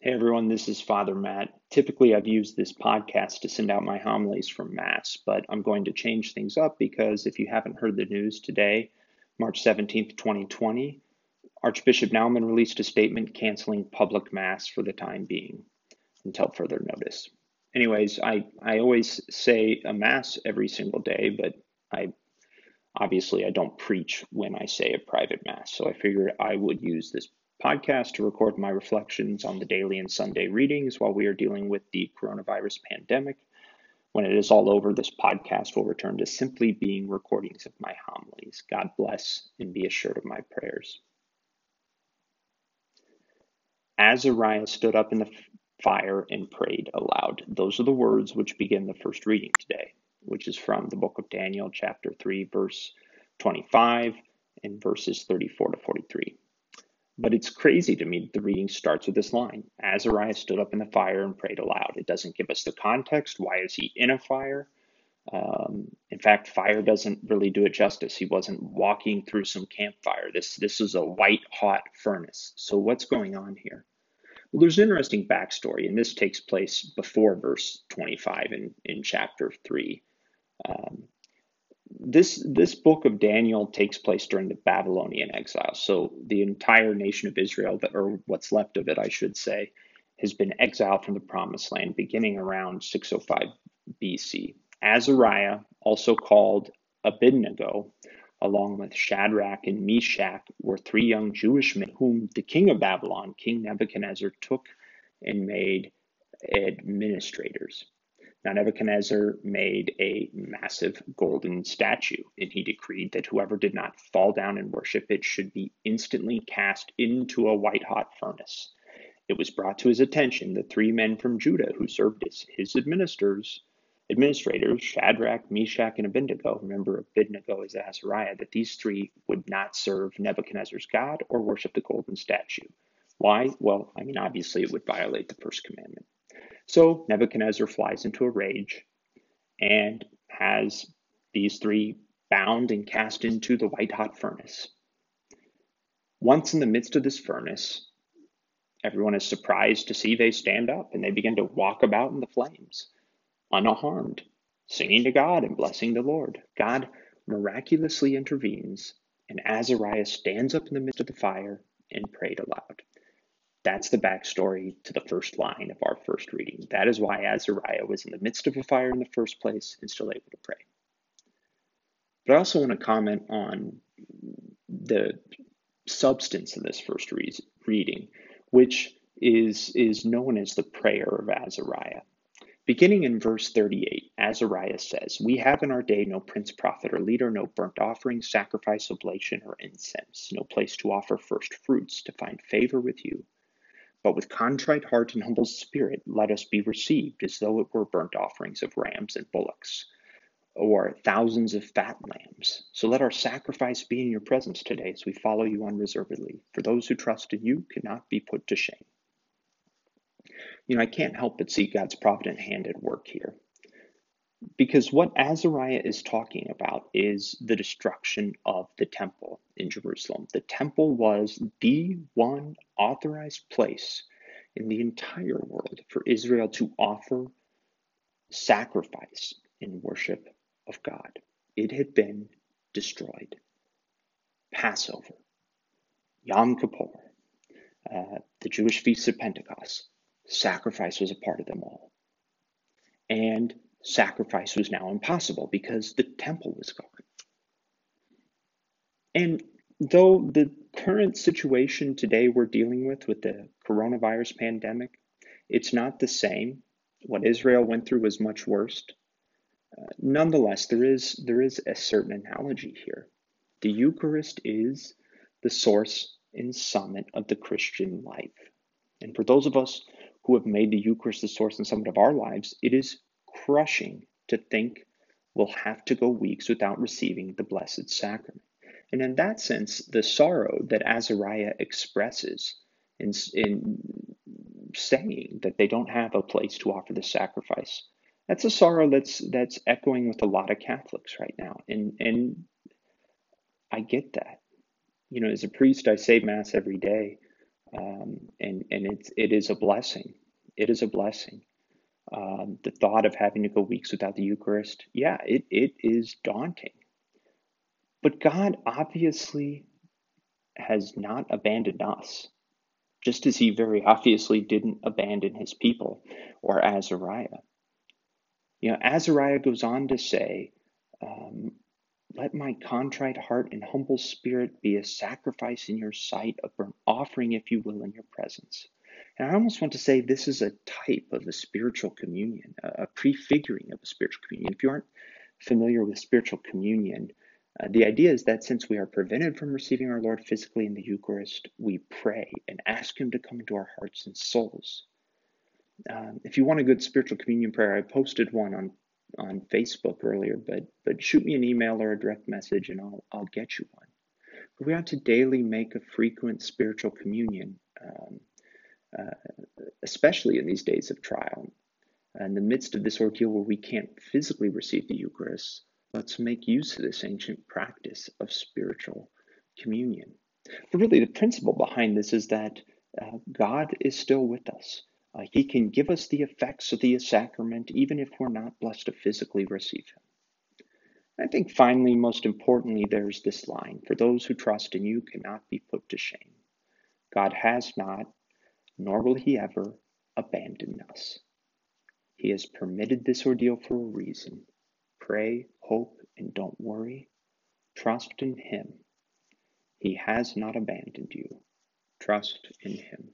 Hey everyone, this is Father Matt. Typically, I've used this podcast to send out my homilies from Mass, but I'm going to change things up because if you haven't heard the news today, March 17th, 2020, Archbishop Naumann released a statement canceling public Mass for the time being until further notice. Anyways, I, I always say a Mass every single day, but I obviously I don't preach when I say a private Mass, so I figured I would use this podcast to record my reflections on the daily and Sunday readings while we are dealing with the coronavirus pandemic. When it is all over, this podcast will return to simply being recordings of my homilies. God bless and be assured of my prayers. Azariah stood up in the fire and prayed aloud. Those are the words which begin the first reading today, which is from the book of Daniel, chapter 3, verse 25, and verses 34 to 43. But it's crazy to me that the reading starts with this line Azariah stood up in the fire and prayed aloud. It doesn't give us the context. Why is he in a fire? Um, in fact, fire doesn't really do it justice. He wasn't walking through some campfire. This this is a white hot furnace. So what's going on here? Well, there's an interesting backstory, and this takes place before verse 25 in, in chapter 3. Um, this this book of Daniel takes place during the Babylonian exile. So the entire nation of Israel, or what's left of it, I should say, has been exiled from the promised land beginning around 605 BC. Azariah, also called Abednego, along with Shadrach and Meshach, were three young Jewish men whom the king of Babylon, King Nebuchadnezzar, took and made administrators. Now, Nebuchadnezzar made a massive golden statue, and he decreed that whoever did not fall down and worship it should be instantly cast into a white hot furnace. It was brought to his attention that three men from Judah who served as his administrators, administrators, Shadrach, Meshach, and Abednego, remember Abednego is Azariah, that these three would not serve Nebuchadnezzar's God or worship the golden statue. Why? Well, I mean, obviously it would violate the first commandment. So Nebuchadnezzar flies into a rage and has these three bound and cast into the white hot furnace. Once in the midst of this furnace, everyone is surprised to see they stand up and they begin to walk about in the flames, unharmed, singing to God and blessing the Lord. God miraculously intervenes, and Azariah stands up in the midst of the fire and prayed aloud. That's the backstory to the first line of our first reading. That is why Azariah was in the midst of a fire in the first place and still able to pray. But I also want to comment on the substance of this first re- reading, which is, is known as the prayer of Azariah. Beginning in verse 38, Azariah says, We have in our day no prince, prophet, or leader, no burnt offering, sacrifice, oblation, or incense, no place to offer first fruits, to find favor with you. But with contrite heart and humble spirit, let us be received as though it were burnt offerings of rams and bullocks, or thousands of fat lambs. So let our sacrifice be in your presence today as we follow you unreservedly. For those who trust in you cannot be put to shame. You know, I can't help but see God's provident hand at work here. Because what Azariah is talking about is the destruction of the temple in Jerusalem. The temple was the one authorized place in the entire world for Israel to offer sacrifice in worship of God. It had been destroyed. Passover, Yom Kippur, uh, the Jewish feasts of Pentecost, sacrifice was a part of them all. And sacrifice was now impossible because the temple was gone. And though the current situation today we're dealing with, with the coronavirus pandemic, it's not the same. What Israel went through was much worse. Uh, nonetheless, there is there is a certain analogy here. The Eucharist is the source and summit of the Christian life. And for those of us who have made the Eucharist the source and summit of our lives, it is crushing to think we'll have to go weeks without receiving the Blessed Sacrament. And in that sense, the sorrow that Azariah expresses in, in saying that they don't have a place to offer the sacrifice, that's a sorrow that's that's echoing with a lot of Catholics right now. And and I get that. You know, as a priest, I say Mass every day. Um, and and it's, it is a blessing. It is a blessing. Um, the thought of having to go weeks without the Eucharist, yeah, it, it is daunting. But God obviously has not abandoned us, just as he very obviously didn't abandon his people or Azariah. You know, Azariah goes on to say, um, let my contrite heart and humble spirit be a sacrifice in your sight, a burnt offering, if you will, in your presence. And I almost want to say this is a type of a spiritual communion, a prefiguring of a spiritual communion. If you aren't familiar with spiritual communion, uh, the idea is that since we are prevented from receiving our Lord physically in the Eucharist, we pray and ask Him to come into our hearts and souls. Um, if you want a good spiritual communion prayer, I posted one on on Facebook earlier, but but shoot me an email or a direct message and I'll I'll get you one. But we ought to daily make a frequent spiritual communion, um, uh, especially in these days of trial. In the midst of this ordeal where we can't physically receive the Eucharist, let's make use of this ancient practice of spiritual communion. But really, the principle behind this is that uh, God is still with us. Uh, he can give us the effects of the sacrament even if we're not blessed to physically receive Him. I think finally, most importantly, there's this line For those who trust in you cannot be put to shame. God has not, nor will He ever, abandon us. He has permitted this ordeal for a reason. Pray, hope, and don't worry. Trust in Him. He has not abandoned you. Trust in Him.